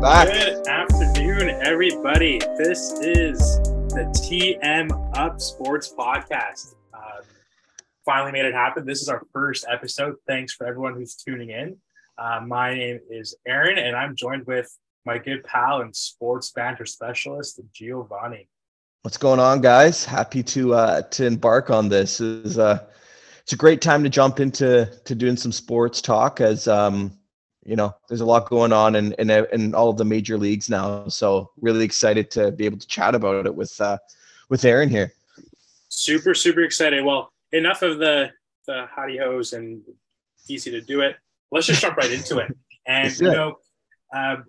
back. Good afternoon, everybody. This is the TM Up Sports Podcast. Uh, finally made it happen. This is our first episode. Thanks for everyone who's tuning in. Uh, my name is Aron, and I'm joined with my good pal and sports banter specialist, Giovanni. What's going on, guys? Happy to uh, to embark on this. Is uh, it's a great time to jump into to doing some sports talk as um, you know there's a lot going on in, in in all of the major leagues now. So really excited to be able to chat about it with uh, with Aron here. Super super excited. Well, enough of the the hottie hose and easy to do it. Let's just jump right into it. And you know, um,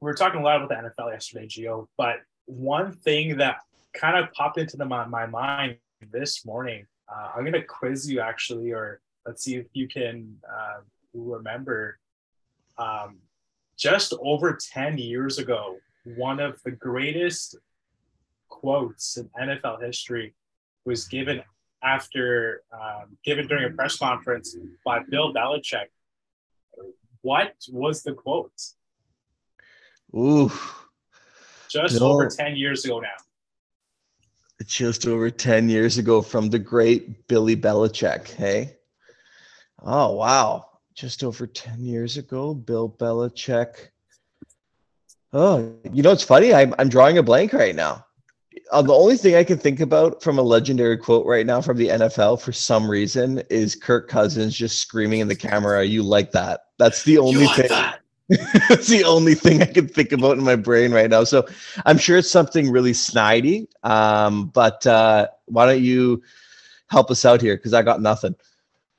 we were talking a lot about the NFL yesterday, Gio. But one thing that kind of popped into the, my, my mind this morning. Uh, I'm gonna quiz you actually, or let's see if you can uh, remember. Um, just over 10 years ago, one of the greatest quotes in NFL history was given after um, given during a press conference by Bill Belichick. What was the quote? Ooh. Just Bill, over 10 years ago now. Just over 10 years ago from the great Billy Belichick. Hey. Oh, wow. Just over 10 years ago, Bill Belichick. Oh, you know, it's funny. I'm, I'm drawing a blank right now. Uh, the only thing I can think about from a legendary quote right now from the NFL for some reason is Kirk Cousins just screaming in the camera, You like that? That's the only thing. That? That's the only thing I can think about in my brain right now. So I'm sure it's something really snidey. Um, but uh, why don't you help us out here? Because I got nothing.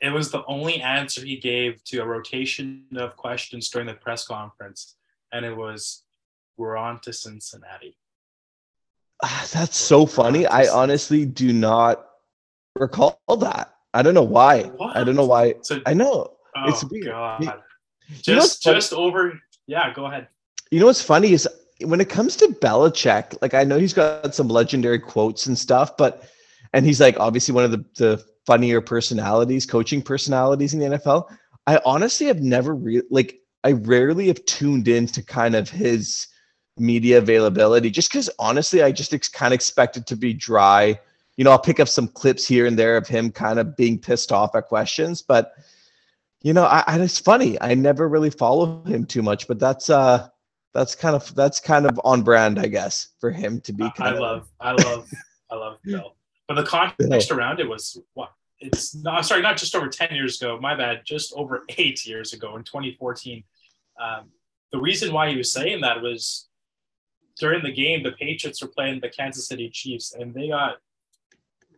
It was the only answer he gave to a rotation of questions during the press conference. And it was, We're on to Cincinnati. Uh, that's so funny. I honestly do not recall that. I don't know why. What? I don't know why. So, I know. Oh, it's weird. God just you know just over. Yeah, go ahead. You know what's funny is when it comes to Belichick, like I know he's got some legendary quotes and stuff, but and he's like obviously one of the, the funnier personalities, coaching personalities in the NFL. I honestly have never really like I rarely have tuned in to kind of his media availability just because honestly I just ex- kind of expect it to be dry. You know, I'll pick up some clips here and there of him kind of being pissed off at questions, but you know, I, I, it's funny. I never really follow him too much, but that's uh that's kind of that's kind of on brand, I guess, for him to be. I, I love, I love, I love Bill. But the context around it was what it's not sorry, not just over 10 years ago, my bad, just over eight years ago in 2014. Um, the reason why he was saying that was during the game, the Patriots were playing the Kansas City Chiefs and they got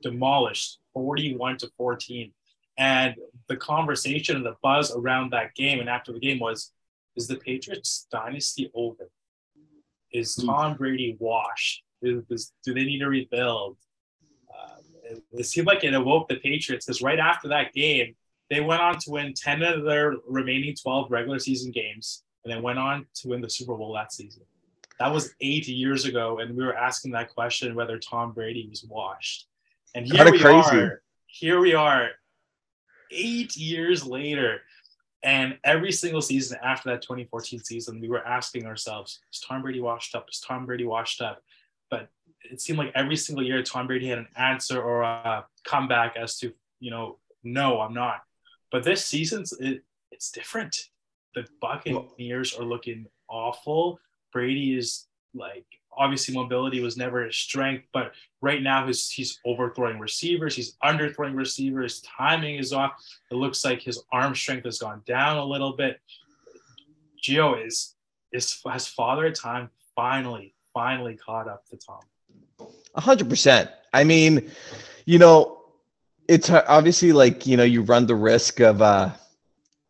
demolished 41 to 14. And the conversation and the buzz around that game and after the game was is the Patriots dynasty over? Is hmm. Tom Brady washed? Is, is, do they need to rebuild? It, it, seemed like it awoke the Patriots because right after that game, they went on to win 10 of their remaining 12 regular season games and then went on to win the Super Bowl that season. That was eight years ago, and we were asking that question whether Tom Brady was washed. And here we crazy. are. Here we are eight years later. And every single season after that 2014 season, we were asking ourselves, is Tom Brady washed up? Is Tom Brady washed up? But it seemed like every single year Tom Brady had an answer or a comeback as to, you know, no, I'm not. But this season, it, it's different. The Buccaneers are looking awful. Brady is like obviously mobility was never his strength, but right now he's he's overthrowing receivers, he's underthrowing receivers, timing is off. It looks like his arm strength has gone down a little bit. Gio is is has father time finally finally caught up to Tom. Hundred percent. I mean, you know, it's obviously like you know you run the risk of uh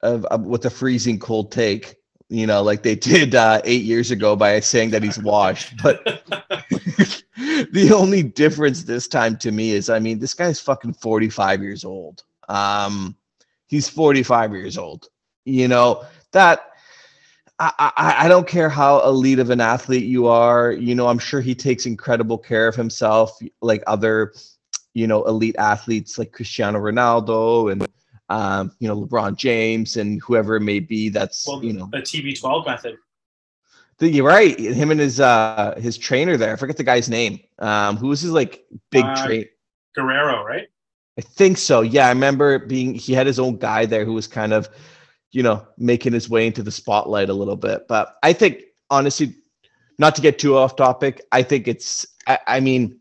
of, with a freezing cold take you know, like they did uh, eight years ago by saying that he's washed. But the only difference this time to me is, I mean, this guy's fucking 45 years old. Um, he's 45 years old. You know, that I, I, I don't care how elite of an athlete you are. You know, I'm sure he takes incredible care of himself, like other, you know, elite athletes like Cristiano Ronaldo and um, you know, LeBron James and whoever it may be. That's well, you know the TB12 method. The, you're right. Him and his uh his trainer there. I forget the guy's name. Um, who was his like big Uh, train? Guerrero, right? I think so. Yeah, I remember being he had his own guy there who was kind of, you know, making his way into the spotlight a little bit. But I think honestly, not to get too off topic, I think it's I, I mean,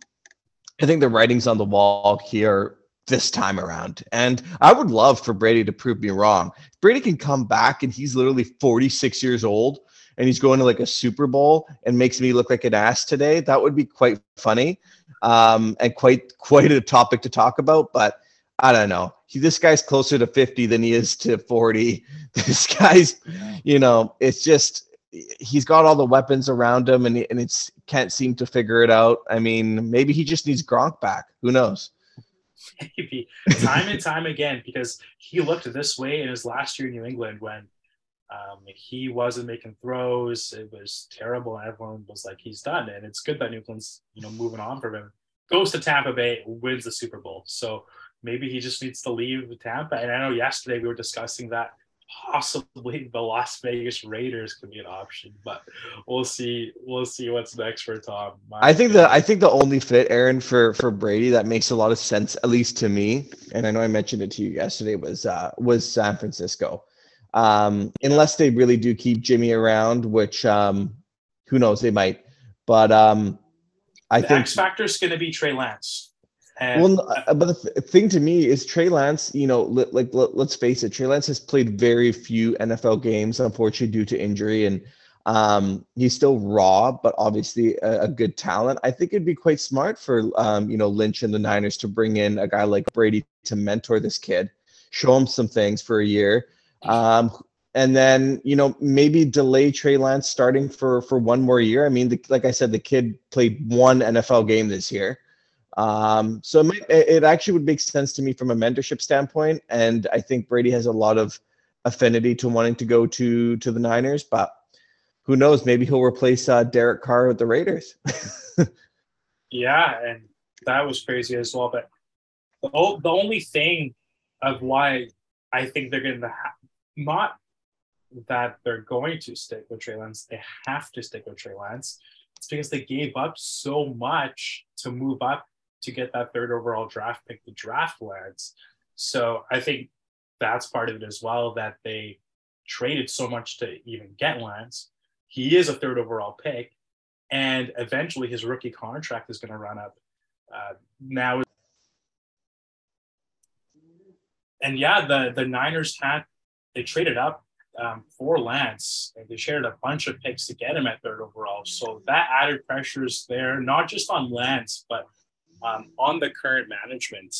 I think the writing's on the wall here this time around. And I would love for Brady to prove me wrong. Brady can come back and he's literally 46 years old and he's going to like a Super Bowl and makes me look like an ass today, that would be quite funny um, and quite quite a topic to talk about. But I don't know. He, this guy's closer to 50 than he is to 40. This guy's, you know, it's just he's got all the weapons around him and, and it's can't seem to figure it out. I mean, maybe he just needs Gronk back. Who knows? maybe time and time again because he looked this way in his last year in New England when um, he wasn't making throws. It was terrible, and everyone was like, "He's done." And it's good that New England's you know moving on from him. Goes to Tampa Bay, wins the Super Bowl. So maybe he just needs to leave Tampa. And I know yesterday we were discussing that possibly the Las Vegas Raiders could be an option, but we'll see. We'll see what's next for Tom. My I think the I think the only fit, Aron, for for Brady that makes a lot of sense, at least to me, and I know I mentioned it to you yesterday, was uh was San Francisco. Um, unless they really do keep Jimmy around, which um who knows, they might. But um I the think X factor is going to be Trey Lance. And well, uh, but the th- thing to me is Trey Lance. You know, li- like let, let's face it, Trey Lance has played very few NFL games, unfortunately, due to injury, and um, he's still raw, but obviously a, a good talent. I think it'd be quite smart for um, you know Lynch and the Niners to bring in a guy like Brady to mentor this kid, show him some things for a year, um, and then you know maybe delay Trey Lance starting for for one more year. I mean, the, like I said, the kid played one NFL game this year. Um, so it, might, it actually would make sense to me from a mentorship standpoint, and I think Brady has a lot of affinity to wanting to go to to the Niners, but who knows? Maybe he'll replace uh, Derek Carr with the Raiders. yeah, and that was crazy as well. But the, o- the only thing of why I think they're going to ha- not that they're going to stick with Trey Lance, they have to stick with Trey Lance. It's because they gave up so much to move up to get that third overall draft pick, the draft Lance. So I think that's part of it as well that they traded so much to even get Lance. He is a third overall pick, and eventually his rookie contract is going to run up. Uh, now, and yeah, the the Niners had they traded up um, for Lance. They shared a bunch of picks to get him at third overall. So that added pressure is there, not just on Lance, but um, on the current management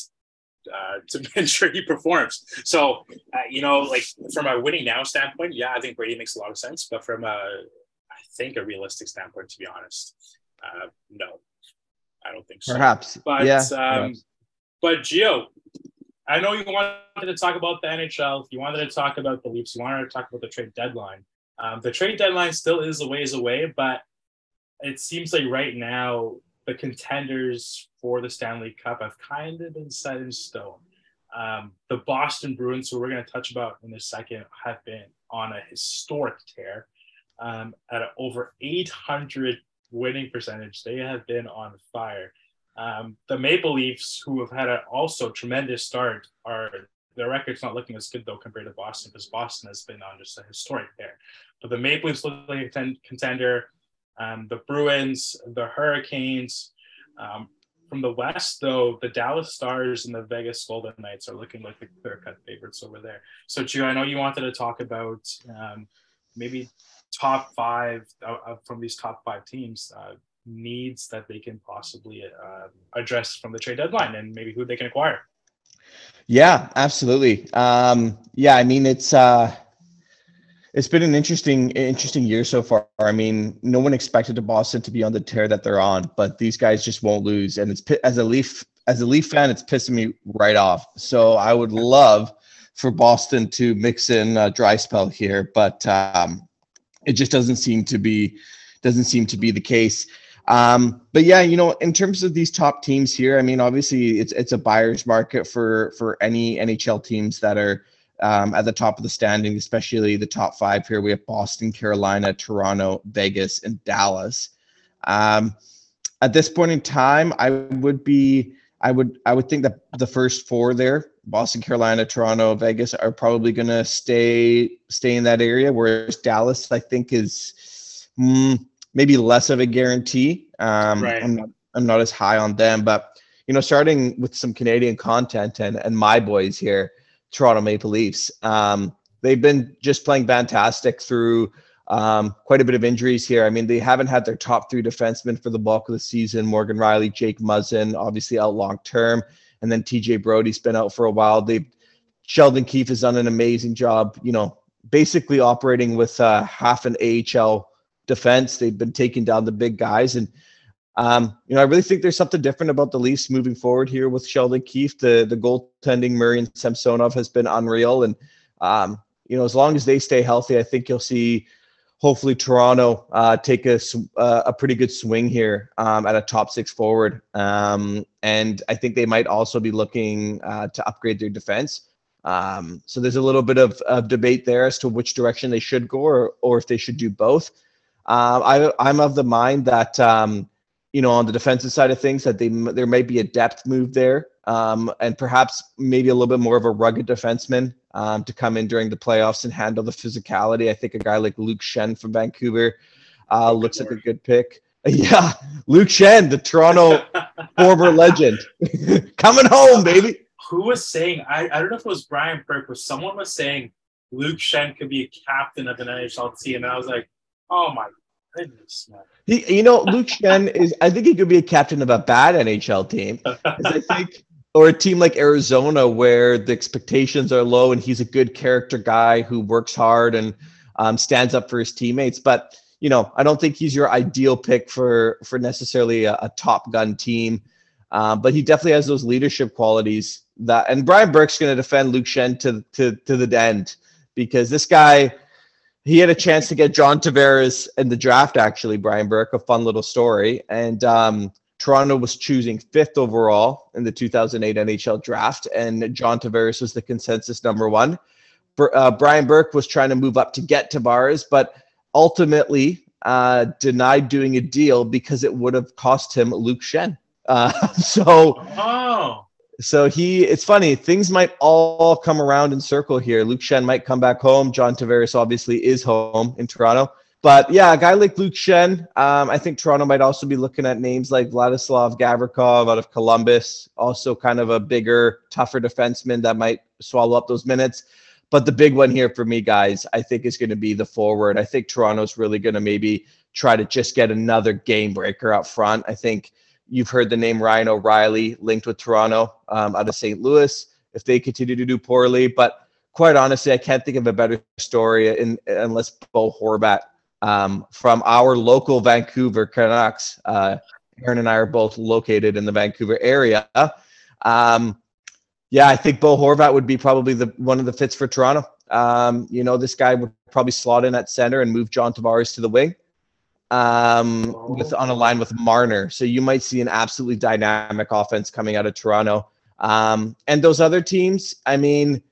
uh, to ensure he performs. So, uh, you know, like from a winning now standpoint, yeah, I think Brady makes a lot of sense. But from a, I think a realistic standpoint, to be honest, uh, no, I don't think so. Perhaps, But yeah. um, perhaps. but Gio, I know you wanted to talk about the NHL. You wanted to talk about the Leafs. You wanted to talk about the trade deadline. Um, the trade deadline still is a ways away, but it seems like right now the contenders for the Stanley Cup have kind of been set in stone. Um, the Boston Bruins, who we're going to touch about in a second, have been on a historic tear um, at over 800 winning percentage. They have been on fire. Um, the Maple Leafs, who have had a also tremendous start, are their record's not looking as good though compared to Boston because Boston has been on just a historic tear. But the Maple Leafs look like a contend- contender. Um, the Bruins, the Hurricanes. Um, from the West, though, the Dallas Stars and the Vegas Golden Knights are looking like the clear-cut favorites over there. So, Gio, I know you wanted to talk about um, maybe top five uh, uh, from these top five teams uh, needs that they can possibly uh, address from the trade deadline and maybe who they can acquire. Yeah, absolutely. Um, yeah, I mean it's uh it's been an interesting interesting year so far. I mean, no one expected the Boston to be on the tear that they're on, but these guys just won't lose. And it's as a Leaf as a Leaf fan, it's pissing me right off. So I would love for Boston to mix in a dry spell here, but um, it just doesn't seem to be doesn't seem to be the case. Um, but yeah, you know, in terms of these top teams here, I mean, obviously it's it's a buyer's market for for any NHL teams that are um, at the top of the standing, especially the top five here. We have Boston, Carolina, Toronto, Vegas, and Dallas. Um, at this point in time, I would be, I would, I would think that the first four there, Boston, Carolina, Toronto, Vegas, are probably going to stay stay in that area. Whereas Dallas, I think, is mm, maybe less of a guarantee. Um, right. I'm not, I'm not as high on them, but you know, starting with some Canadian content and and my boys here, Toronto Maple Leafs. Um, they've been just playing fantastic through um, quite a bit of injuries here. I mean, they haven't had their top three defensemen for the bulk of the season. Morgan Rielly, Jake Muzzin, obviously out long term, and then TJ Brodie's been out for a while. They Sheldon Keefe has done an amazing job. You know, basically operating with uh, half an AHL defense. They've been taking down the big guys, and um, you know, I really think there's something different about the Leafs moving forward here with Sheldon Keefe. The the goaltending Murray and Samsonov has been unreal, and um, you know, as long as they stay healthy, I think you'll see hopefully Toronto uh, take a, uh, a pretty good swing here um, at a top six forward. Um, and I think they might also be looking uh, to upgrade their defense. Um, so there's a little bit of, of, debate there as to which direction they should go or, or if they should do both. Uh, I, I'm of the mind that, um, you know, on the defensive side of things, that they there might be a depth move there um, and perhaps maybe a little bit more of a rugged defenseman um, to come in during the playoffs and handle the physicality. I think a guy like Luke Schenn from Vancouver uh, looks like a good pick. Yeah, Luke Schenn, the Toronto former legend, coming home, baby. Who was saying? I, I don't know if it was Brian Burke, but someone was saying Luke Schenn could be a captain of an NHL team, and I was like, oh my goodness, man. He, you know, Luke Schenn is. I think he could be a captain of a bad NHL team. I think or a team like Arizona where the expectations are low and he's a good character guy who works hard and um, stands up for his teammates. But you know, I don't think he's your ideal pick for for necessarily a, a top gun team. Uh, but he definitely has those leadership qualities that. And Brian Burke's going to defend Luke Schenn to to to the end because this guy. He had a chance to get John Tavares in the draft, actually, Brian Burke, a fun little story. And um, Toronto was choosing fifth overall in the 2008 NHL draft, and John Tavares was the consensus number one. Uh, Brian Burke was trying to move up to get Tavares, but ultimately uh, denied doing a deal because it would have cost him Luke Schenn. Uh, so, oh. So he, it's funny, things might all come around in circle here. Luke Schenn might come back home. John Tavares obviously is home in Toronto. But yeah, a guy like Luke Schenn, um, I think Toronto might also be looking at names like Vladislav Gavrikov out of Columbus, also kind of a bigger, tougher defenseman that might swallow up those minutes. But the big one here for me, guys, I think is going to be the forward. I think Toronto's really going to maybe try to just get another game breaker up front. I think you've heard the name Ryan O'Reilly linked with Toronto um, out of St. Louis. If they continue to do poorly, but quite honestly, I can't think of a better story in, unless Bo Horvat um, from our local Vancouver Canucks. Uh, Aron and I are both located in the Vancouver area. Um, yeah, I think Bo Horvat would be probably the one of the fits for Toronto. Um, you know, this guy would probably slot in at center and move John Tavares to the wing um, with on a line with Marner. So you might see an absolutely dynamic offense coming out of Toronto. Um, and those other teams, I mean,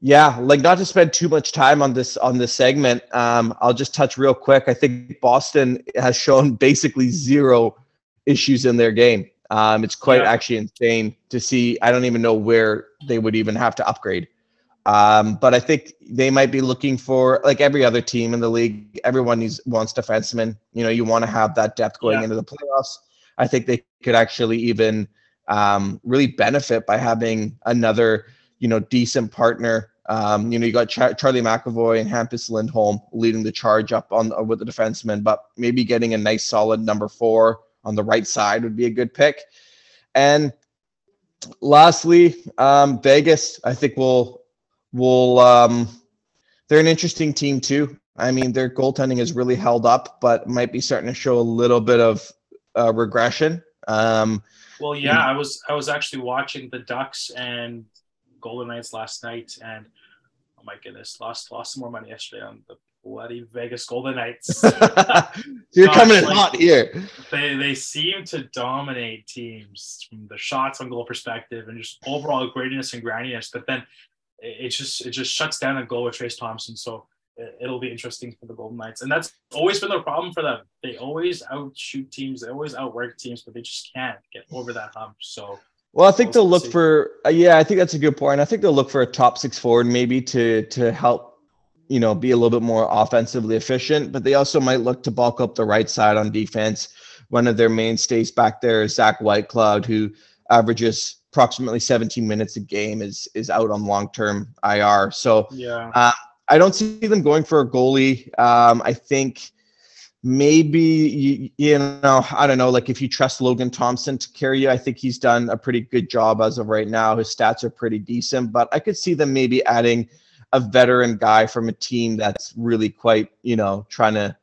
yeah, like not to spend too much time on this on this segment. Um, I'll just touch real quick. I think Boston has shown basically zero issues in their game. Um, it's quite yeah. actually insane to see. I don't even know where they would even have to upgrade. Um, but I think they might be looking for like every other team in the league. Everyone needs wants defensemen. You know, you want to have that depth going yeah. into the playoffs. I think they could actually even um, really benefit by having another, you know, decent partner um, you know, you got Char- Charlie McAvoy and Hampus Lindholm leading the charge up on uh, with the defensemen, but maybe getting a nice solid number four on the right side would be a good pick. And lastly, um, Vegas, I think will will um, they're an interesting team too. I mean, their goaltending has really held up, but might be starting to show a little bit of uh, regression. Um, well, yeah, I was I was actually watching the Ducks and Golden Knights last night, and oh my goodness, lost lost some more money yesterday on the bloody Vegas Golden Knights. You're Gosh, coming in like, hot here. They they seem to dominate teams from the shots on goal perspective and just overall grittiness and grindiness. But then it, it just it just shuts down a goal with Trace Thompson. So it, it'll be interesting for the Golden Knights, and that's always been the problem for them. They always outshoot teams, they always outwork teams, but they just can't get over that hump. So. Well, I think they'll look for uh, yeah. I think that's a good point. I think they'll look for a top six forward maybe to to help you know be a little bit more offensively efficient. But they also might look to bulk up the right side on defense. One of their mainstays back there is Zach Whitecloud, who averages approximately 17 minutes a game, is is out on long term IR. So yeah, uh, I don't see them going for a goalie. Um, I think maybe you, you know i don't know like if you trust logan thompson to carry you i think he's done a pretty good job as of right now his stats are pretty decent but i could see them maybe adding a veteran guy from a team that's really quite you know trying to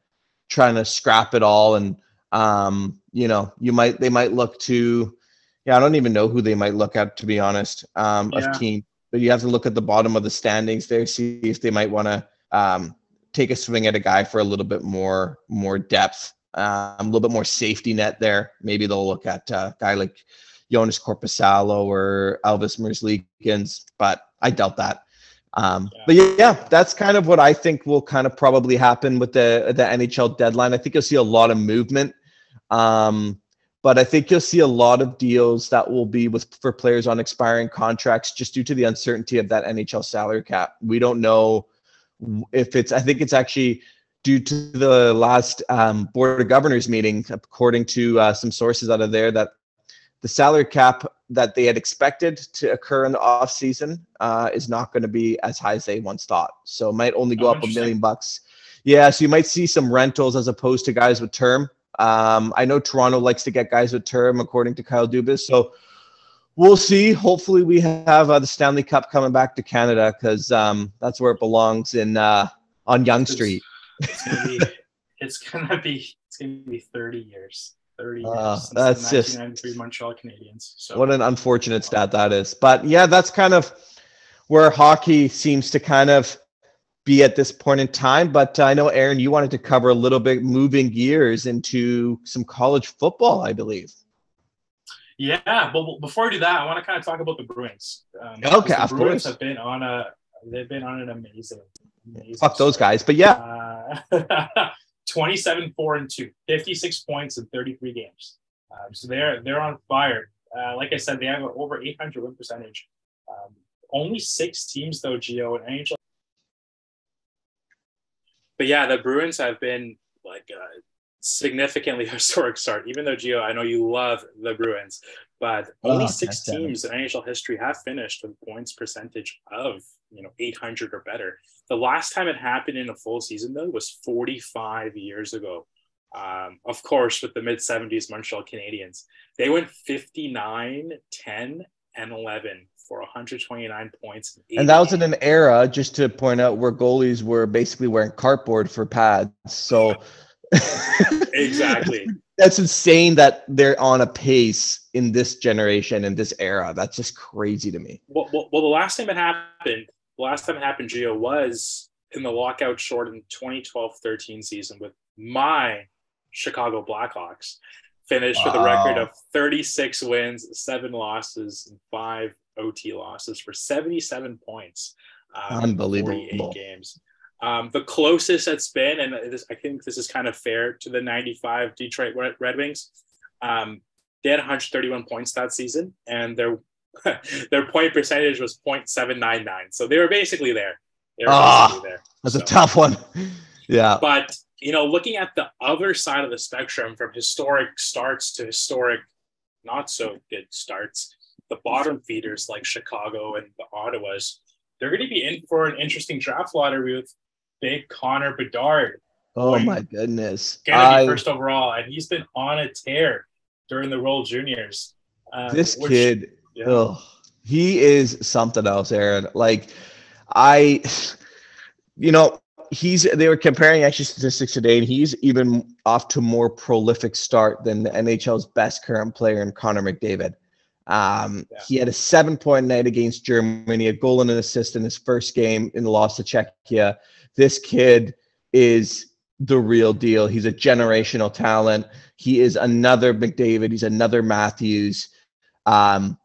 trying to scrap it all and um you know you might they might look to yeah i don't even know who they might look at to be honest um yeah. of team but you have to look at the bottom of the standings there see if they might want to um take a swing at a guy for a little bit more more depth, um, a little bit more safety net there. Maybe they'll look at a guy like Jonas Korpisalo or Elvis Merzlikins, but I doubt that. Um, yeah. But yeah, that's kind of what I think will kind of probably happen with the the NHL deadline. I think you'll see a lot of movement. Um, but I think you'll see a lot of deals that will be with for players on expiring contracts just due to the uncertainty of that NHL salary cap. We don't know if it's, I think it's actually due to the last um, board of governors meeting, according to uh, some sources out of there, that the salary cap that they had expected to occur in the off season uh, is not going to be as high as they once thought. So it might only go oh, up a million bucks. Yeah, so you might see some rentals as opposed to guys with term. Um, I know Toronto likes to get guys with term, according to Kyle Dubas. So we'll see. Hopefully, we have uh, the Stanley Cup coming back to Canada because um, that's where it belongs in uh, on Yonge Street. It's gonna be. it's gonna be. It's gonna be thirty years. Thirty years. Uh, that's just Montreal Canadiens. So. What an unfortunate stat that is. But yeah, that's kind of where hockey seems to kind of be at this point in time. But I know Aron, you wanted to cover a little bit moving gears into some college football, I believe. Yeah, but before I do that, I want to kind of talk about the Bruins. Um, okay, the of Bruins course. have been on a they've been on an amazing, amazing fuck those guys, but yeah, uh, 27 4 and 2 56 points in 33 games um, so they're they're on fire uh, like i said they have over 800 win percentage um, only six teams though Gio and nhl but yeah the bruins have been like uh, significantly historic start. Even though Gio, I know you love the Bruins, but only oh, six teams in NHL history have finished with points percentage of you know 800 or better. The last time it happened in a full season though was 45 years ago. Um, of course, with the mid 70s Montreal Canadiens, they went 59, 10, and 11 for 129 points. And that was in an era, just to point out, where goalies were basically wearing cardboard for pads. So exactly. That's insane that they're on a pace in this generation in this era. That's just crazy to me. Well, well, well, the last time it happened, the last time it happened, Gio, was in the lockout short in 2012-13 season with my Chicago Blackhawks finished wow. with a record of 36 wins, seven losses, and five OT losses for 77 points. Um, Unbelievable games. Um, the closest it's been, and this, I think this is kind of fair to the 95 Detroit Red Wings. Um, they had 131 points that season, and their their point percentage was 0.799. So they were basically there. They were oh, basically there. That's so, a tough one. yeah. But you know, looking at the other side of the spectrum, from historic starts to historic not so good starts, the bottom feeders like Chicago and the Ottawas, they're going to be in for an interesting draft lottery with big Connor Bedard. Oh my goodness. Gonna I, be first overall. And he's been on a tear during the World Juniors. Um, this which, kid, yeah. ugh, he is something else, Aron. Like, I, you know, he's they were comparing actually statistics today, and he's even off to more prolific start than the NHL's best current player in Connor McDavid. Um, yeah. He had a seven point night against Germany, a goal and an assist in his first game in the loss to Czechia this kid is the real deal. He's a generational talent. He is another McDavid. He's another Matthews. Um,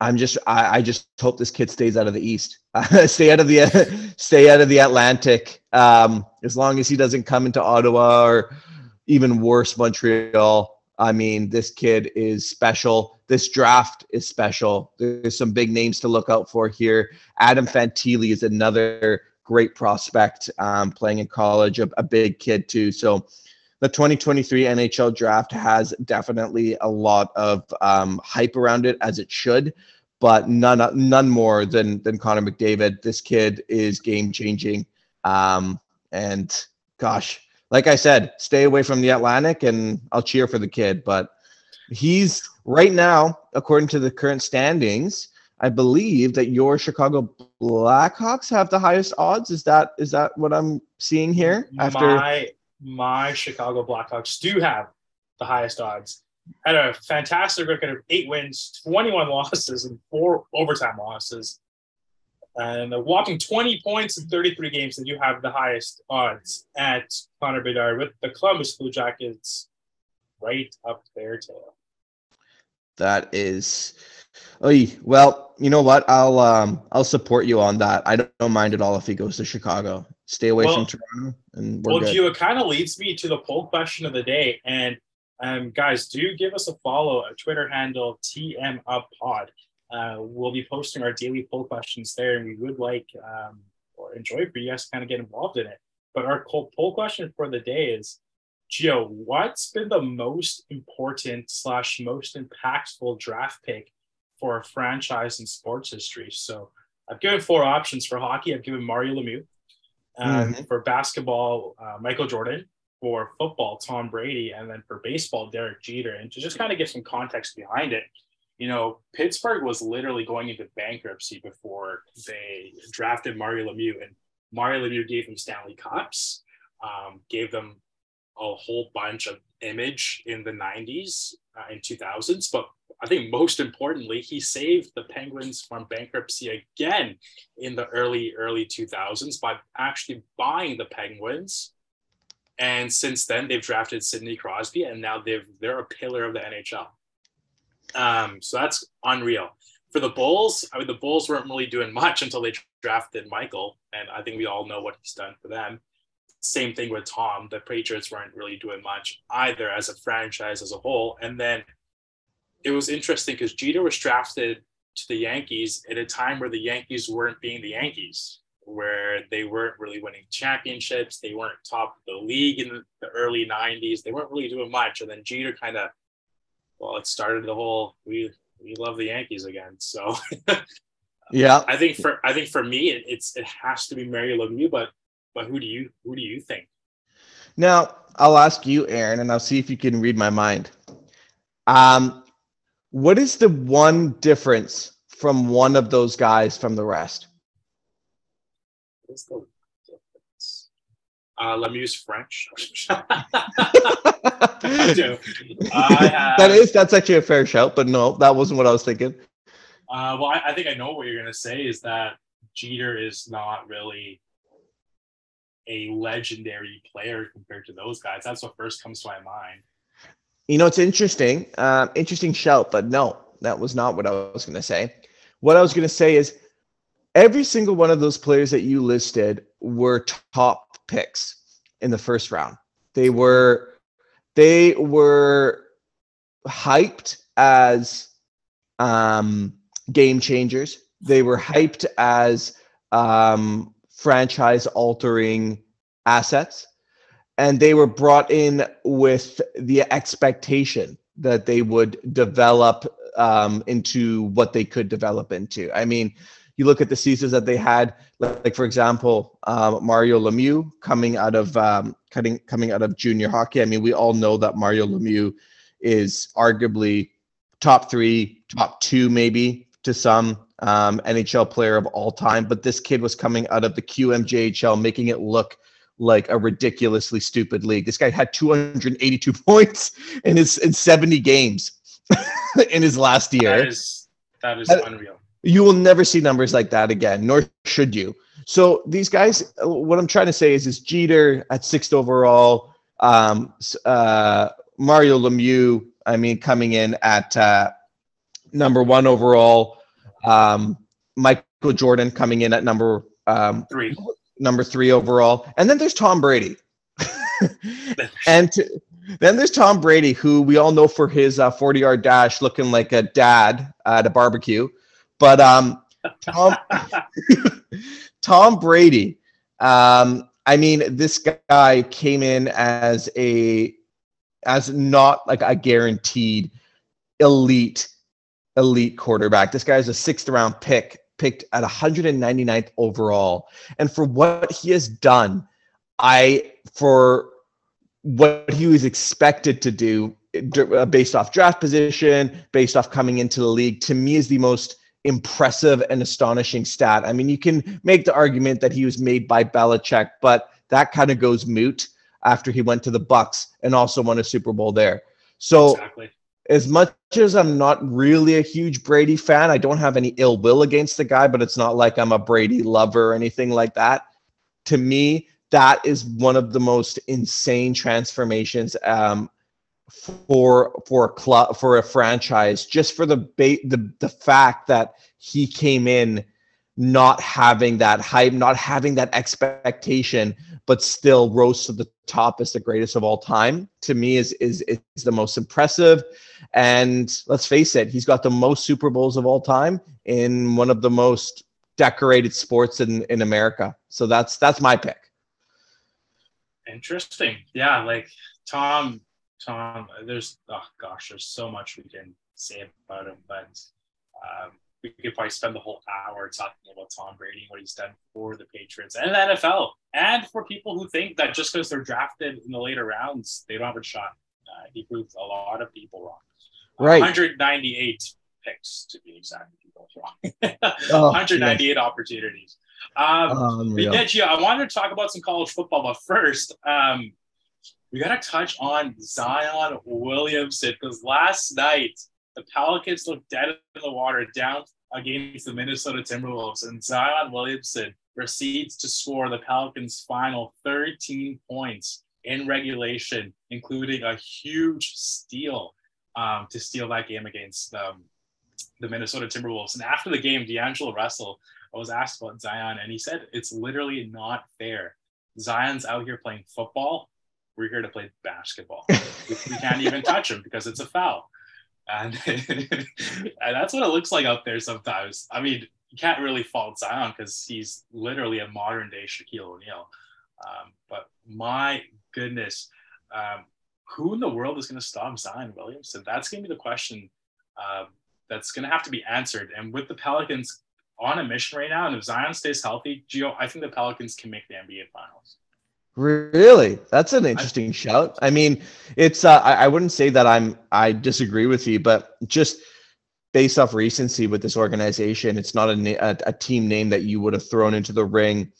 I'm just I, I just hope this kid stays out of the East, stay out of the stay out of the Atlantic. Um, as long as he doesn't come into Ottawa or even worse Montreal. I mean, this kid is special. This draft is special. There's some big names to look out for here. Adam Fantilli is another great prospect um, playing in college, a, a big kid too. So the 2023 NHL draft has definitely a lot of um, hype around it, as it should, but none none more than than Connor McDavid. This kid is game changing, um, and gosh, like I said, stay away from the Atlantic, and I'll cheer for the kid. But he's right now, according to the current standings, I believe that your Chicago Blackhawks have the highest odds. Is that is that what I'm seeing here? After my my Chicago Blackhawks do have the highest odds. Had a fantastic record of eight wins, 21 losses, and four overtime losses. And a whopping 20 points in 33 games, and you have the highest odds at Connor Bedard with the Columbus Blue Jackets right up there, tail. That is Oh, well, you know what? I'll um I'll support you on that. I don't, don't mind at all if he goes to Chicago. Stay away well, from Toronto, and well, good. it kind of leads me to the poll question of the day. And um, guys, do give us a follow, a Twitter handle TM Up Pod. Uh, we'll be posting our daily poll questions there, and we would like um, or enjoy for you guys to kind of get involved in it. But our poll question for the day is Gio, what's been the most important slash most impactful draft pick for a franchise in sports history. So I've given four options for hockey. I've given Mario Lemieux. Um, mm-hmm. For basketball, uh, Michael Jordan. For football, Tom Brady. And then for baseball, Derek Jeter. And to just kind of get some context behind it, you know, Pittsburgh was literally going into bankruptcy before they drafted Mario Lemieux. And Mario Lemieux gave them Stanley Cups, um, gave them a whole bunch of image in the 90s uh, and 2000s. But I think most importantly, he saved the Penguins from bankruptcy again in the early, early 2000s by actually buying the Penguins. And since then, they've drafted Sidney Crosby, and now they've they're a pillar of the NHL. Um, so that's unreal. For the Bulls, I mean, the Bulls weren't really doing much until they drafted Michael, and I think we all know what he's done for them. Same thing with Tom. The Patriots weren't really doing much either as a franchise as a whole. And then it was interesting because Jeter was drafted to the Yankees at a time where the Yankees weren't being the Yankees, where they weren't really winning championships. They weren't top of the league in the early 90s. They weren't really doing much. And then Jeter kind of, well, it started the whole we we love the Yankees again. So yeah, I think for I think for me it, it's it has to be Mario Lemieux, but but who do you who do you think? Now I'll ask you, Aron, and I'll see if you can read my mind. Um, what is the one difference from one of those guys from the rest? What's the? Uh, Lemieux's French. that is that's actually a fair shout, but no, that wasn't what I was thinking. Uh, well, I, I think I know what you're gonna say is that Jeter is not really a legendary player compared to those guys. That's what first comes to my mind. You know, it's interesting. Uh, interesting shout, but no, that was not what I was going to say. What I was going to say is every single one of those players that you listed were top picks in the first round. They were they were hyped as um, game changers. They were hyped as um, franchise altering assets and they were brought in with the expectation that they would develop um, into what they could develop into. I mean, you look at the seasons that they had, like for example, um, Mario Lemieux coming out of um, cutting coming out of junior hockey. I mean, we all know that Mario Lemieux is arguably top three, top two, maybe to some um, NHL player of all time. But this kid was coming out of the QMJHL, making it look like a ridiculously stupid league. This guy had 282 points in his in 70 games in his last year. That is that is unreal. You will never see numbers like that again, nor should you. So these guys, what I'm trying to say is, is Jeter at sixth overall, um, uh, Mario Lemieux. I mean, coming in at uh, number one overall. Um, Michael Jordan coming in at number um, Three. number three overall, and then there's Tom Brady. and to, then there's Tom Brady, who we all know for his uh, 40 yard dash, looking like a dad at a barbecue. But um, Tom Tom Brady, um, I mean, this guy came in as a as not like a guaranteed elite elite quarterback. This guy is a sixth round pick, picked at 199th overall, and for what he has done, I for what he was expected to do based off draft position, based off coming into the league, to me is the most impressive and astonishing stat. I mean, you can make the argument that he was made by Belichick, but that kind of goes moot after he went to the Bucs and also won a Super Bowl there. So exactly. as much as I'm not really a huge Brady fan, I don't have any ill will against the guy, but it's not like I'm a Brady lover or anything like that. To me, that is one of the most insane transformations um, for for a club for a franchise just for the ba- the the fact that he came in not having that hype not having that expectation but still rose to the top as the greatest of all time to me is is is the most impressive. And let's face it he's got the most super bowls of all time in one of the most decorated sports in in america. So that's that's my pick. Interesting. Yeah like tom Tom, there's oh gosh, there's so much we can say about him, but um, we could probably spend the whole hour talking about Tom Brady and what he's done for the Patriots and the NFL, and for people who think that just because they're drafted in the later rounds, they don't have a shot. Uh, he proved a lot of people wrong. Right, 198 picks to be exact. People wrong. oh, 198 yes. opportunities. Um, um yeah. I wanted to talk about some college football, but first, um, we got to touch on Zion Williamson because last night the Pelicans looked dead in the water down against the Minnesota Timberwolves, and Zion Williamson proceeds to score the Pelicans' final 13 points in regulation, including a huge steal um, to steal that game against um, the Minnesota Timberwolves. And after the game, D'Angelo Russell was asked about Zion, and he said it's literally not fair. Zion's out here playing football we're here to play basketball. we, can't even touch him because it's a foul. And, and that's what it looks like out there sometimes. I mean, you can't really fault Zion because he's literally a modern day Shaquille O'Neal. Um, but my goodness, um, who in the world is going to stop Zion Williamson? That's going to be the question um, that's going to have to be answered. And with the Pelicans on a mission right now, and if Zion stays healthy, Gio, I think the Pelicans can make the NBA Finals. Really, that's an interesting I, shout. I mean, it's uh, I, I wouldn't say that I'm I disagree with you, but just based off recency with this organization, it's not a, a, a team name that you would have thrown into the ring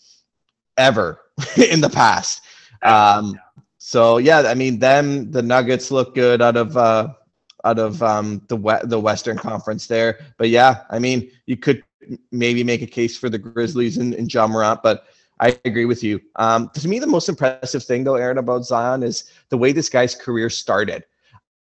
ever in the past. Um, so yeah, I mean, them the Nuggets look good out of uh, out of um, the the Western Conference there, but yeah, I mean, you could maybe make a case for the Grizzlies and, and Ja Morant, but I agree with you. Um, to me, the most impressive thing, though, Aron, about Zion is the way this guy's career started.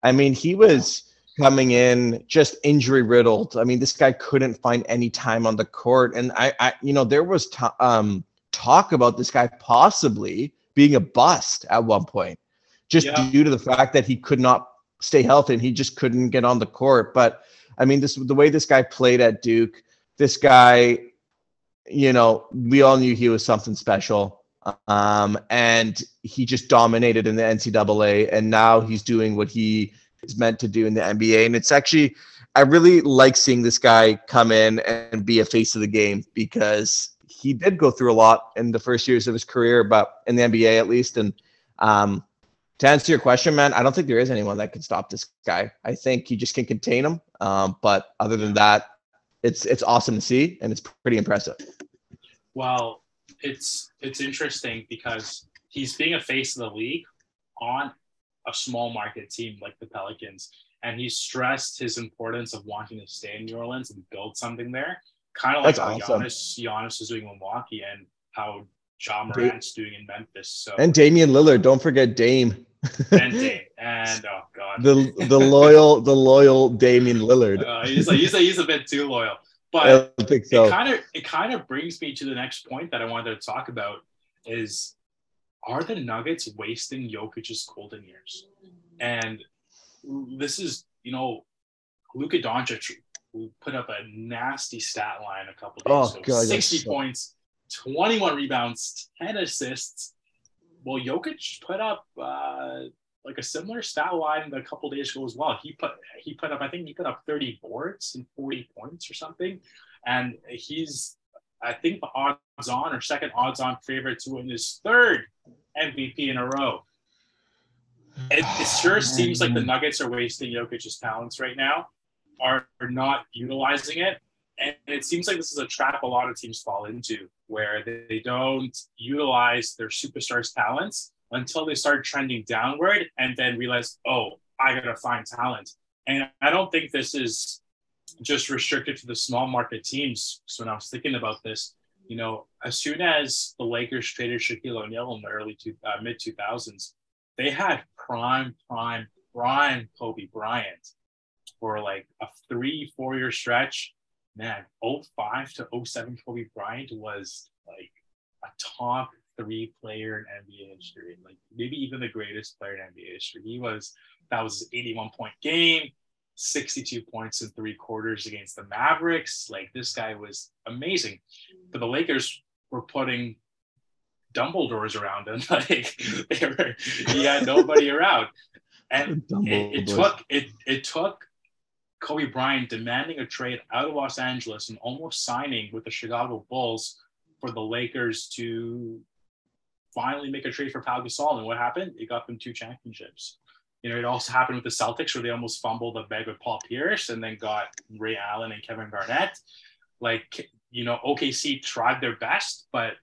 I mean, he was coming in just injury riddled. I mean, this guy couldn't find any time on the court, and I, I you know, there was t- um, talk about this guy possibly being a bust at one point, just yeah. due to the fact that he could not stay healthy and he just couldn't get on the court. But I mean, this the way this guy played at Duke. This guy you know, we all knew he was something special. Um, and he just dominated in the NCAA, and now he's doing what he is meant to do in the NBA. And it's actually, I really like seeing this guy come in and be a face of the game because he did go through a lot in the first years of his career, but in the NBA at least. And um, to answer your question, man, I don't think there is anyone that can stop this guy. I think he just can contain him. Um, but other than that, it's it's awesome to see and it's pretty impressive. Well, it's it's interesting because he's being a face of the league on a small market team like the Pelicans, and he stressed his importance of wanting to stay in New Orleans and build something there, kind of like That's how awesome. Giannis, Giannis is doing in Milwaukee and how Ja Morant's doing in Memphis. So and Damian Lillard, don't forget Dame. And and oh god, the the loyal the loyal Damian Lillard. Uh, he's like he's a, he's a bit too loyal. But I think so. it kind of it kind of brings me to the next point that I wanted to talk about is are the Nuggets wasting Jokic's golden years? And this is, you know, Luka Doncic who put up a nasty stat line a couple days Oh, ago. God, 60 so- points, 21 rebounds, 10 assists. Well, Jokic put up uh, like a similar stat line a couple days ago as well. He put he put up, I think he put up 30 boards and 40 points or something. And he's I think the odds on or second odds on favorite to win his third MVP in a row. It, it sure seems like the Nuggets are wasting Jokic's talents right now, are, are not utilizing it. And it seems like this is a trap a lot of teams fall into where they, don't utilize their superstars' talents until they start trending downward and then realize, oh, I got to find talent. And I don't think this is just restricted to the small market teams. So when I was thinking about this, you know, as soon as the Lakers traded Shaquille O'Neal in the early two, uh, mid 2000s, they had prime, prime, prime Kobe Bryant for like a three, four year stretch. Man, 05 to 07 Kobe Bryant was like a top three player in NBA history, like maybe even the greatest player in NBA history. He was that was his 81 point game, 62 points in three quarters against the Mavericks. Like this guy was amazing. But the Lakers were putting Dumbledores around him. Like they were, he had nobody around. And it, it took it it took Kobe Bryant demanding a trade out of Los Angeles and almost signing with the Chicago Bulls for the Lakers to finally make a trade for Pau Gasol. And what happened? It got them two championships. You know, it also happened with the Celtics where they almost fumbled a bag with Paul Pierce and then got Ray Allen and Kevin Garnett. Like, you know, OKC tried their best, but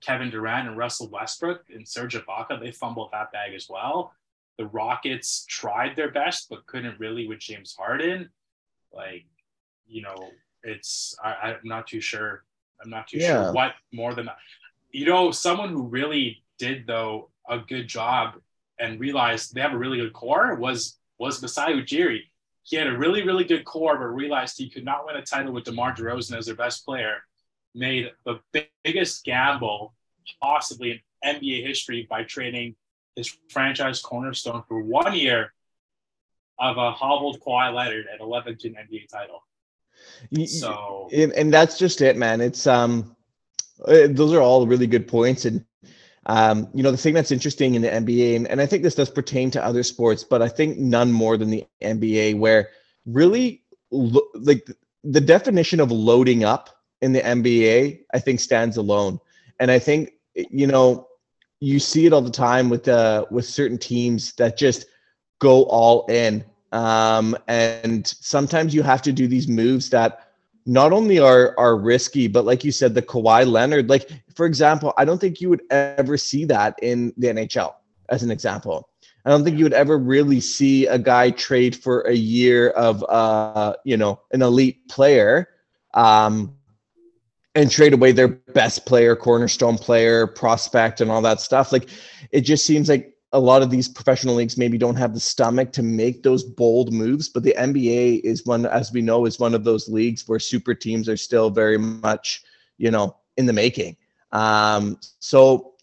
Kevin Durant and Russell Westbrook and Serge Ibaka, they fumbled that bag as well. The Rockets tried their best, but couldn't really with James Harden. Like, you know, it's I, I'm not too sure. I'm not too Yeah. sure what more than that. You know, someone who really did though a good job and realized they have a really good core was was Masai Ujiri. He had a really really good core, but realized he could not win a title with DeMar DeRozan as their best player. Made the big- biggest gamble possibly in NBA history by trading his franchise cornerstone for one year of a hobbled Kawhi Leonard at 11th to an NBA title. So and, and that's just it, man. It's um, uh, those are all really good points, and um, you know, the thing that's interesting in the NBA, and, and I think this does pertain to other sports, but I think none more than the NBA, where really lo- like the definition of loading up in the NBA, I think stands alone, and I think you know you see it all the time with uh with certain teams that just go all in. Um and sometimes you have to do these moves that not only are are risky but like you said the Kawhi Leonard like for example I don't think you would ever see that in the NHL as an example. I don't think you would ever really see a guy trade for a year of uh you know an elite player. Um and trade away their best player, cornerstone player, prospect, and all that stuff. Like it just seems like a lot of these professional leagues maybe don't have the stomach to make those bold moves. But the NBA is one, as we know, is one of those leagues where super teams are still very much, you know, in the making. Um, so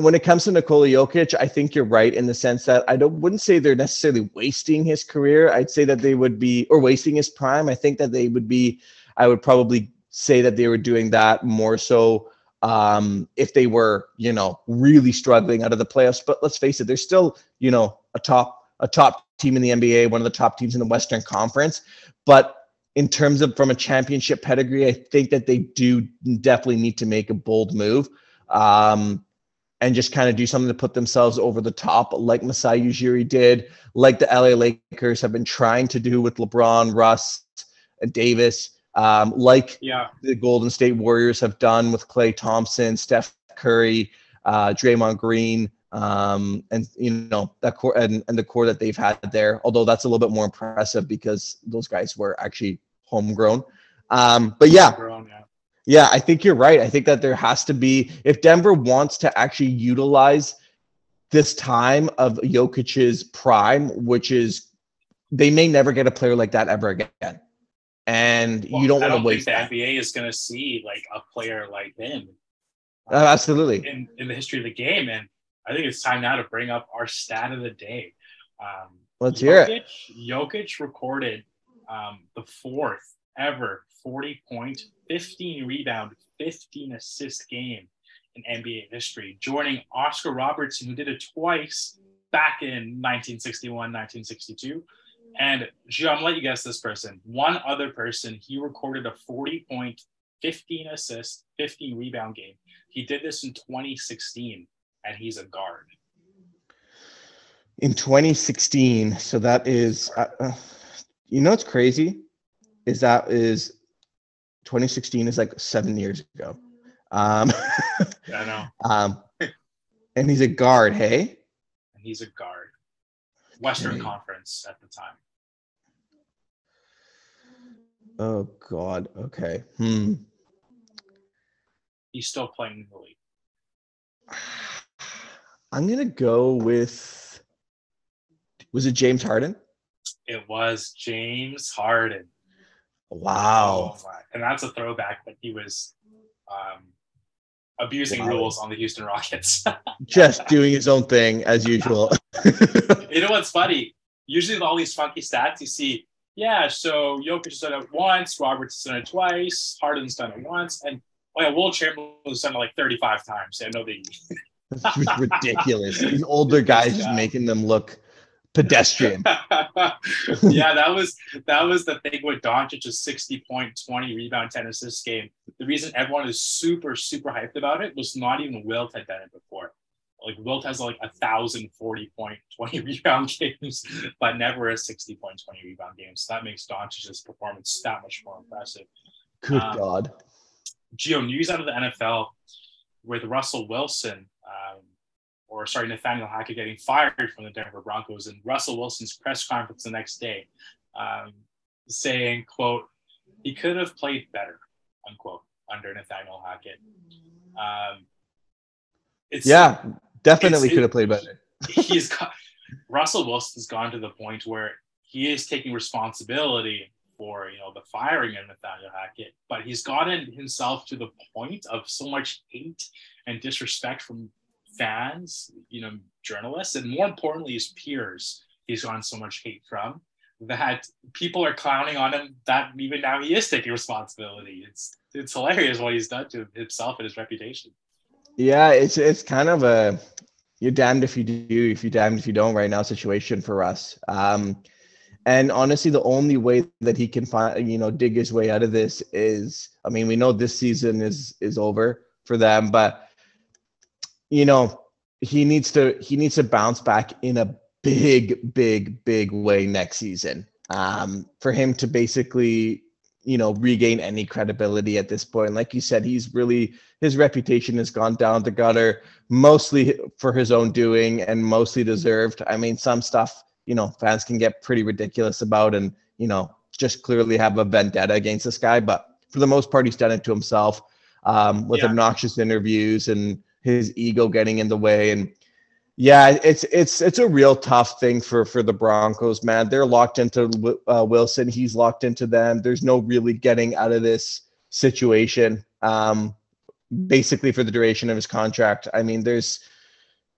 when it comes to Nikola Jokic, I think you're right in the sense that I don't wouldn't say they're necessarily wasting his career. I'd say that they would be or wasting his prime. I think that they would be. I would probably say that they were doing that more so um, if they were, you know, really struggling out of the playoffs. But let's face it, they're still, you know, a top a top team in the NBA, one of the top teams in the Western Conference. But in terms of from a championship pedigree, I think that they do definitely need to make a bold move. Um, and just kind of do something to put themselves over the top, like Masai Ujiri did, like the LA Lakers have been trying to do with LeBron, Russ, and Davis, um, like yeah, the Golden State Warriors have done with Klay Thompson, Steph Curry, uh, Draymond Green, um, and you know that core and, and the core that they've had there. Although that's a little bit more impressive because those guys were actually homegrown. Um, but yeah, grown, yeah. yeah, I think you're right. I think that there has to be if Denver wants to actually utilize this time of Jokic's prime, which is they may never get a player like that ever again. And Well, you don't want to think waste the that. NBA is going to see like a player like him Uh, absolutely. in, in the history of the game. And I think it's time now to bring up our stat of the day. Um, Let's hear it. Jokic, Jokic recorded um, the fourth ever 40 point, 15 rebound, 15 assist game in NBA history, joining Oscar Robertson, who did it twice back in 1961, 1962. And Gio, I'm gonna let you guess this person. One other person, he recorded a 40 point, 15 assist, 15 rebound game. He did this in 2016, and he's a guard. in 2016 so that is uh, uh, you know what's crazy is that is 2016 is like seven years ago um I know. um and he's a guard hey and he's a guard. Western. Conference at the time. oh god okay hmm He's still playing in the league. i'm gonna go with was it james harden It was James Harden. wow Oh And that's a throwback that he was um, abusing Wow. rules on the Houston Rockets. just doing his own thing as usual you know what's funny? Usually, with all these funky stats, you see, yeah, so Jokic has done it once, Roberts has done it twice, Harden's done it once, and oh yeah, Wilt Chamberlain's done it like 35 times. Yeah, no biggie. It's ridiculous these older guys just making them look pedestrian yeah, that was that was the thing with Doncic's 60 point, 20 rebound, 10 assist game. The reason everyone is super, super hyped about it was not even Wilt had done it before. Like Wilt has like a thousand forty point, 20 rebound games, but never a 60 point, 20 rebound game. So that makes Doncic's performance that much more impressive. good Um, god Gio news out of the NFL with Russell Wilson, um, or sorry, Nathaniel Hackett getting fired from the Denver Broncos, and Russell Wilson's press conference the next day, um, saying, "quote He could have played better," unquote, under Nathaniel Hackett. Um, it's yeah definitely it's- could have played better he's got, Russell Wilson's gone to the point where he is taking responsibility for you know the firing of Nathaniel Hackett, but he's gotten himself to the point of so much hate and disrespect from fans, you know, journalists, and more importantly, his peers. He's gotten so much hate from that people are clowning on him. That even now he is taking responsibility. It's it's hilarious what he's done to himself and his reputation. Yeah, it's it's kind of a you're damned if you do, if you're damned if you don't right now situation for us. Um, and honestly, the only way that he can find, you know, dig his way out of this is, I mean, we know this season is is over for them, but you know, he needs to he needs to bounce back in a big, big, big way next season. Um, for him to basically, you know, regain any credibility at this point. Like you said, he's really his reputation has gone down the gutter, mostly for his own doing and mostly deserved. I mean, some stuff, you know, fans can get pretty ridiculous about and, you know, just clearly have a vendetta against this guy. But for the most part, he's done it to himself um, with Yeah. obnoxious interviews and his ego getting in the way. And yeah, it's it's it's a real tough thing for for the Broncos, man. They're locked into uh, Wilson. He's locked into them. There's no really getting out of this situation. Um, basically for the duration of his contract. I mean, there's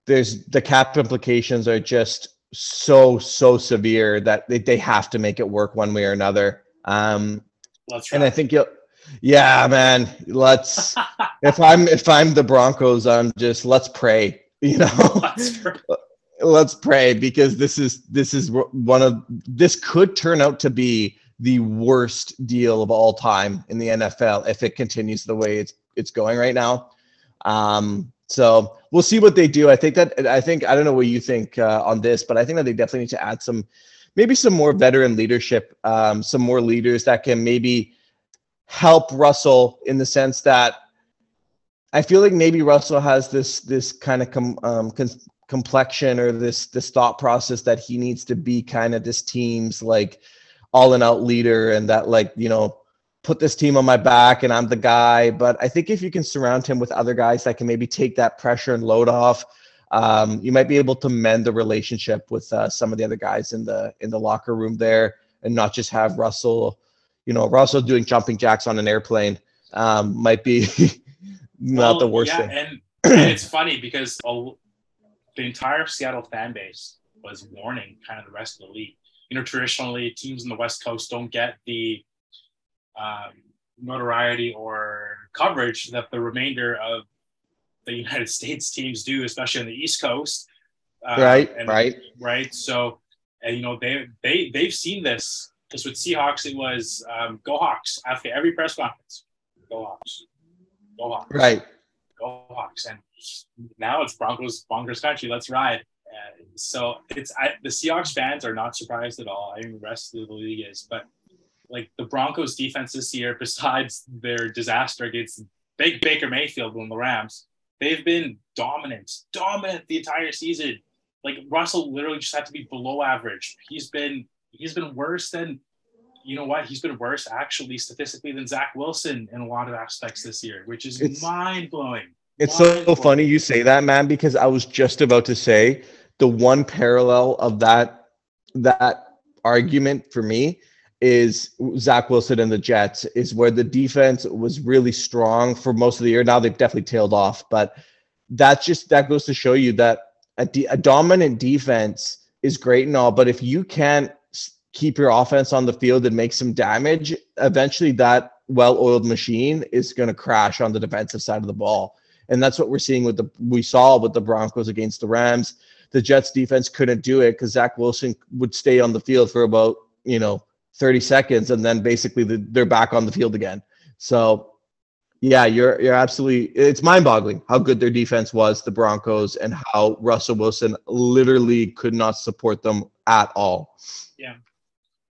there's the cap implications are just so so severe that they, they have to make it work one way or another. Um, Let's and I think you'll, yeah, man. Let's if I'm if I'm the Broncos, I'm just let's pray. You know, Let's let's pray because this is this is one of this could turn out to be the worst deal of all time in the NFL if it continues the way it's it's going right now. Um, so we'll see what they do. I think that I think I don't know what you think uh, on this, but I think that they definitely need to add some maybe some more veteran leadership, um, some more leaders that can maybe help Russell in the sense that I feel like maybe Russell has this this kind of com, um, con- complexion or this this thought process that he needs to be kind of this team's like all and out leader and that like you know put this team on my back and I'm the guy. But I think if you can surround him with other guys that can maybe take that pressure and load off, um, you might be able to mend the relationship with uh, some of the other guys in the in the locker room there, and not just have Russell, you know, Russell doing jumping jacks on an airplane um, might be not well, the worst yeah, thing. And, and it's funny because the entire Seattle fan base was warning kind of the rest of the league. You know, traditionally teams in the West Coast don't get the um, notoriety or coverage that the remainder of the United States teams do, especially on the East Coast. Uh, right, and, right, right. So, and, you know, they they they've seen this. Because with Seahawks, it was um, "Go Hawks" after every press conference. Go Hawks, go Hawks, right? Go Hawks, and now it's Broncos bonkers country. Let's ride. So it's I, the Seahawks fans are not surprised at all. I mean, the rest of the league is, but like the Broncos defense this year, besides their disaster against Big Baker Mayfield and the Rams, they've been dominant, dominant the entire season. Like Russell literally just had to be below average. He's been he's been worse than you know what? He's been worse actually statistically than Zach Wilson in a lot of aspects this year, which is mind blowing. It's so funny you say that, man, because I was just about to say the one parallel of that that argument for me is Zach Wilson and the Jets is where the defense was really strong for most of the year. Now they've definitely tailed off, but that's just that goes to show you that a, de- a dominant defense is great and all, but if you can't keep your offense on the field and make some damage, eventually that well-oiled machine is going to crash on the defensive side of the ball. And that's what we're seeing with the we saw with the Broncos against the Rams. The Jets defense couldn't do it because Zach Wilson would stay on the field for about, you know, 30 seconds and then basically the, they're back on the field again. So yeah, you're you're absolutely it's mind-boggling how good their defense was, the Broncos, and how Russell Wilson literally could not support them at all. Yeah.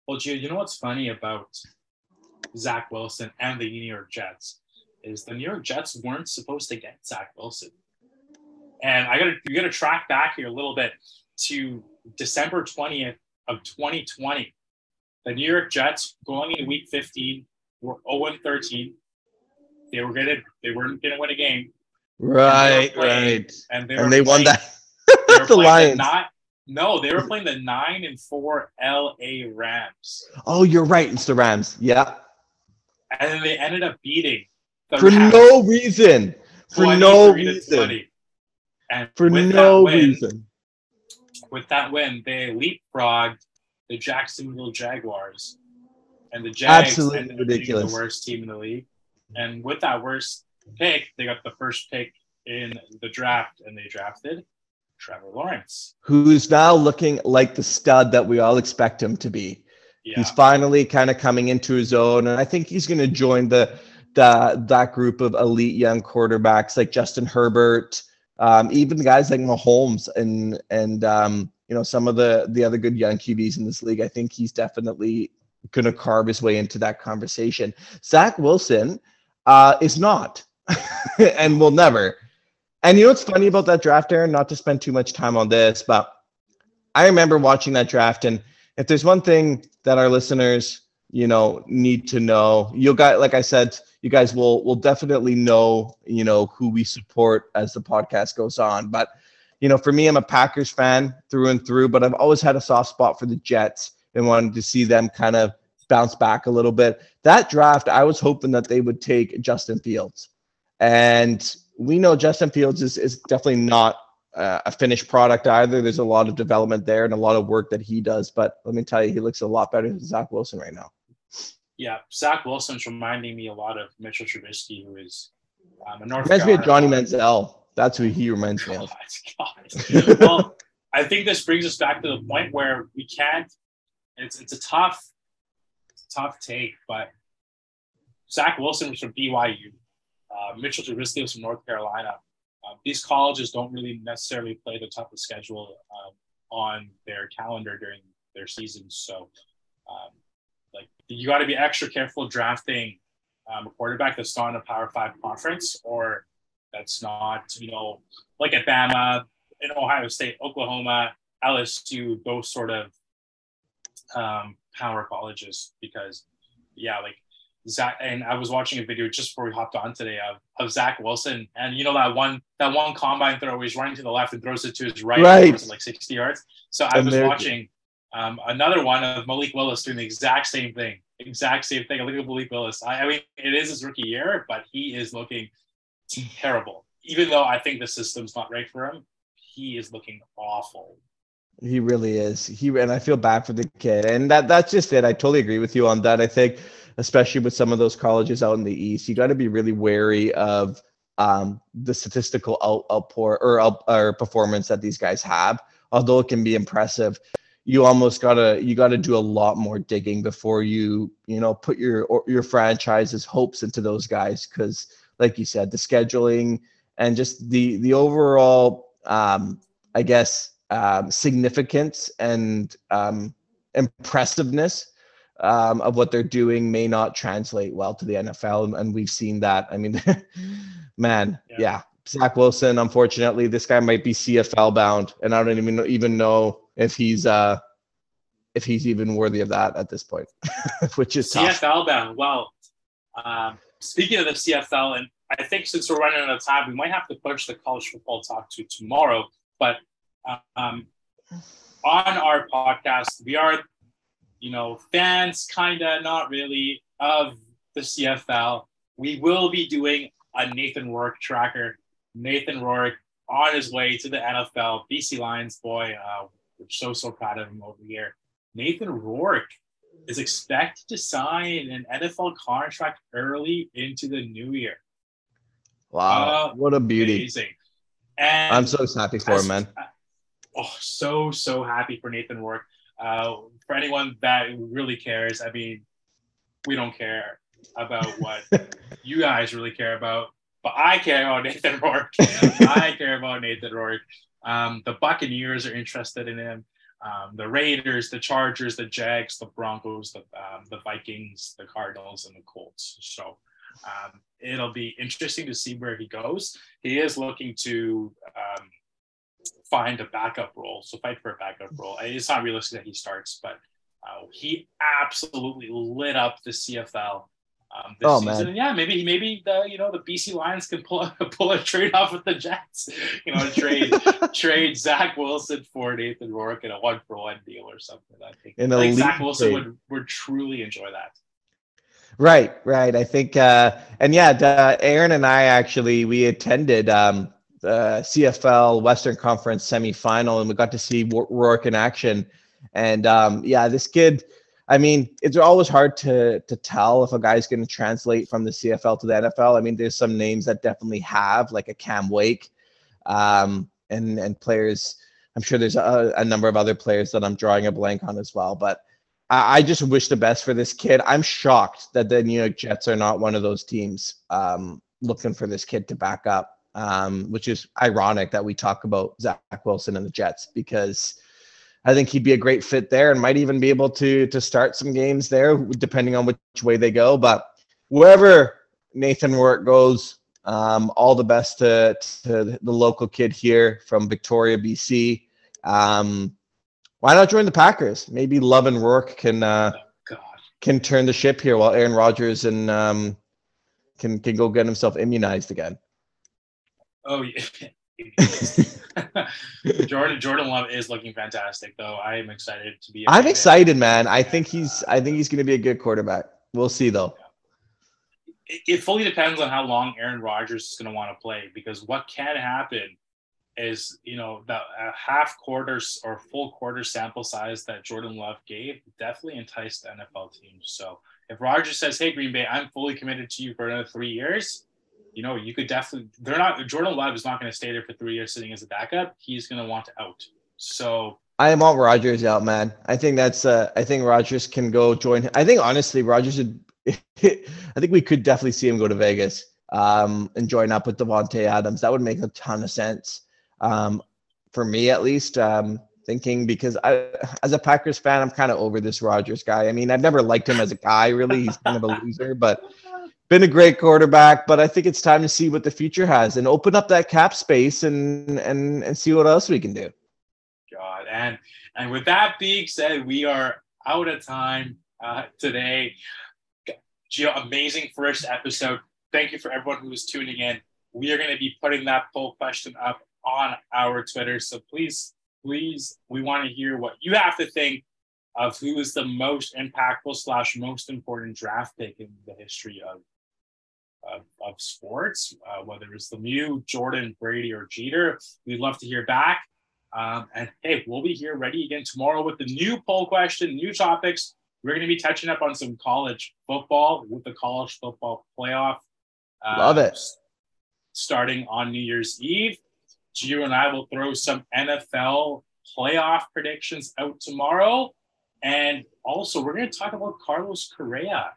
Well, Gio, you know what's funny about Zach Wilson and the New York Jets is the New York Jets weren't supposed to get Zach Wilson. And I gotta you gotta track back here a little bit to December 20th of 2020 the New York Jets going into Week 15 were 0 13. They were gonna they weren't gonna win a game. Right, and playing, right. And they, and they won that. the Lions. The no, they were playing the nine and four LA Rams. Oh, you're right. It's the Rams. Yeah. And then they ended up beating for Rams no reason. For no reason. And for no win, reason. With that win, they leapfrogged the Jacksonville Jaguars, and the Jags absolutely ended ridiculous. the worst team in the league. And with that worst pick, they got the first pick in the draft, and they drafted Trevor Lawrence, who's now looking like the stud that we all expect him to be. Yeah. He's finally kind of coming into his own, and I think he's going to join the the that group of elite young quarterbacks like Justin Herbert, um, even guys like Mahomes and and um, you know some of the the other good young QBs in this league. I think he's definitely going to carve his way into that conversation. Zach Wilson uh, is not, and will never. And you know what's funny about that draft, Aron? Not to spend too much time on this, but I remember watching that draft, and if there's one thing that our listeners, you know, need to know, you'll got like I said, you guys will will definitely know, you know, who we support as the podcast goes on, but you know, for me, I'm a Packers fan through and through, but I've always had a soft spot for the Jets and wanted to see them kind of bounce back a little bit. That draft, I was hoping that they would take Justin Fields. And we know Justin Fields is, is definitely not uh, a finished product either. There's a lot of development there and a lot of work that he does. But let me tell you, he looks a lot better than Zach Wilson right now. Yeah, Zach Wilson's reminding me a lot of Mitchell Trubisky, who is um, a North. Reminds me of Johnny Manziel. That's who he reminds me of. God. well, I think this brings us back to the point where we can't. It's it's a tough, it's a tough take, but Zach Wilson was from BYU. Uh, Mitchell Trubisky was from North Carolina. Uh, these colleges don't really necessarily play the toughest schedule um, on their calendar during their seasons. So, um, like, you got to be extra careful drafting um, a quarterback that's not in a Power Five conference or that's not, you know, like at Bama, in Ohio State, Oklahoma, LSU, those sort of um, power colleges. Because, yeah, like Zach, and I was watching a video just before we hopped on today of, of Zach Wilson, and you know that one that one combine throw, he's running to the left and throws it to his right, right. like sixty yards. So I was watching um, another one of Malik Willis doing the exact same thing, exact same thing. I look at Malik Willis. I, I mean, it is his rookie year, but he is looking terrible. Even though I think the system's not right for him, he is looking awful. He really is. He and I feel bad for the kid. And that that's just it. I totally agree with you on that. I think, especially with some of those colleges out in the East, you got to be really wary of um, the statistical out, outpour or, out, or performance that these guys have. Although it can be impressive, you almost gotta you gotta do a lot more digging before you you know put your or your franchise's hopes into those guys because like you said the scheduling and just the the overall um, I guess um, significance and um, impressiveness um, of what they're doing may not translate well to the NFL, and we've seen that. I mean, man, yeah. yeah. Zach Wilson. Unfortunately, this guy might be CFL bound, and I don't even even know if he's uh if he's even worthy of that at this point, which is CFL tough. bound. Well, um, speaking of the CFL, and I think since we're running out of time, we might have to push the college football talk to tomorrow. But um, on our podcast, we are, you know, fans, kind of not really, of the CFL. We will be doing a Nathan Rourke tracker. Nathan Rourke on his way to the NFL. BC Lions boy, uh, we're so so proud of him over here. Nathan Rourke is expected to sign an NFL contract early into the new year. Wow, uh, what a beauty! Amazing. And I'm so happy for him, man. Oh, so so happy for Nathan Rourke. Uh, for anyone that really cares, I mean, we don't care about what you guys really care about, but I care about Nathan Rourke. I care about Nathan Rourke. Um, the Buccaneers are interested in him. Um, the Raiders, the Chargers, the Jags, the Broncos, the um, the Vikings, the Cardinals, and the Colts. So um, it'll be interesting to see where he goes. He is looking to um, find a backup role, so fight for a backup role. It's not realistic that he starts, but uh, he absolutely lit up the CFL um, this oh, season. Man. yeah, maybe maybe the you know the BC Lions can pull a, pull a trade off with the Jets. You know, trade trade Zach Wilson for Nathan Rourke in a one for one deal or something. I think, in I think Zach Wilson would would truly enjoy that. Right, right. I think, uh, and yeah, uh, Aron and I actually we attended um, the CFL Western Conference semifinal, and we got to see Rourke in action. And um, yeah, this kid I mean, it's always hard to to tell if a guy's going to translate from the CFL to the NFL. I mean, there's some names that definitely have, like a Cam Wake, um, and and players. I'm sure there's a, a, number of other players that I'm drawing a blank on as well. But I, I, just wish the best for this kid. I'm shocked that the New York Jets are not one of those teams um, looking for this kid to back up, um, which is ironic that we talk about Zach Wilson and the Jets because I think he'd be a great fit there and might even be able to to start some games there, depending on which way they go. But wherever Nathan Rourke goes, um, all the best to, to the local kid here from Victoria, BC. Um, why not join the Packers? Maybe Love and Rourke can uh, oh, can turn the ship here while Aaron Rodgers and um, can can go get himself immunized again. Oh yeah. Jordan Jordan Love is looking fantastic, though. I am excited to be. I'm excited, man. I think he's. Uh, I think he's going to be a good quarterback. We'll see, though. It, it fully depends on how long Aaron Rodgers is going to want to play, because what can happen is, you know, the uh, half quarters or full quarter sample size that Jordan Love gave definitely enticed NFL teams. So if Rodgers says, "Hey, Green Bay, I'm fully committed to you for another three years," you know, you could definitely. They're not. Jordan Love is not going to stay there for three years sitting as a backup. He's going to want to out. So I am all Rodgers out, man. I think that's. Uh, I think Rodgers can go join. I think honestly, Rodgers would. I think we could definitely see him go to Vegas um, and join up with Davante Adams. That would make a ton of sense um, for me, at least. Um, thinking because I, as a Packers fan, I'm kind of over this Rodgers guy. I mean, I've never liked him as a guy. Really, he's kind of a loser, but been a great quarterback, but I think it's time to see what the future has and open up that cap space and and and see what else we can do. God, and and with that being said, we are out of time uh, today. Amazing first episode. Thank you for everyone who is tuning in. We are going to be putting that poll question up on our Twitter, so please, please, we want to hear what you have to think of who is the most impactful slash most important draft pick in the history of of, of sports, uh, whether it's the Lemieux, Jordan, Brady, or Jeter. We'd love to hear back. Um, and hey, we'll be here ready again tomorrow with the new poll question, new topics. We're going to be touching up on some college football with the college football playoff. Uh, Love it. Starting on New Year's Eve. Gio and I will throw some NFL playoff predictions out tomorrow. And also, we're going to talk about Carlos Correa,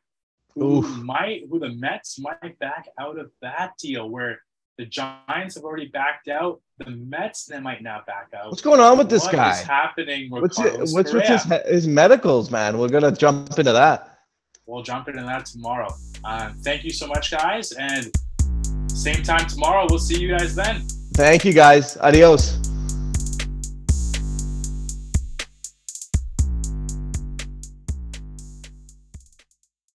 who Oof. might, who the Mets might back out of that deal where the Giants have already backed out. The Mets they might not back out. What's going on with this what guy? What's happening with what's Carlos it, what's Correa? with his, his medicals, man? We're gonna jump into that. We'll jump into that tomorrow. Um, thank you so much, guys, and same time tomorrow. We'll see you guys then. Thank you, guys. Adios.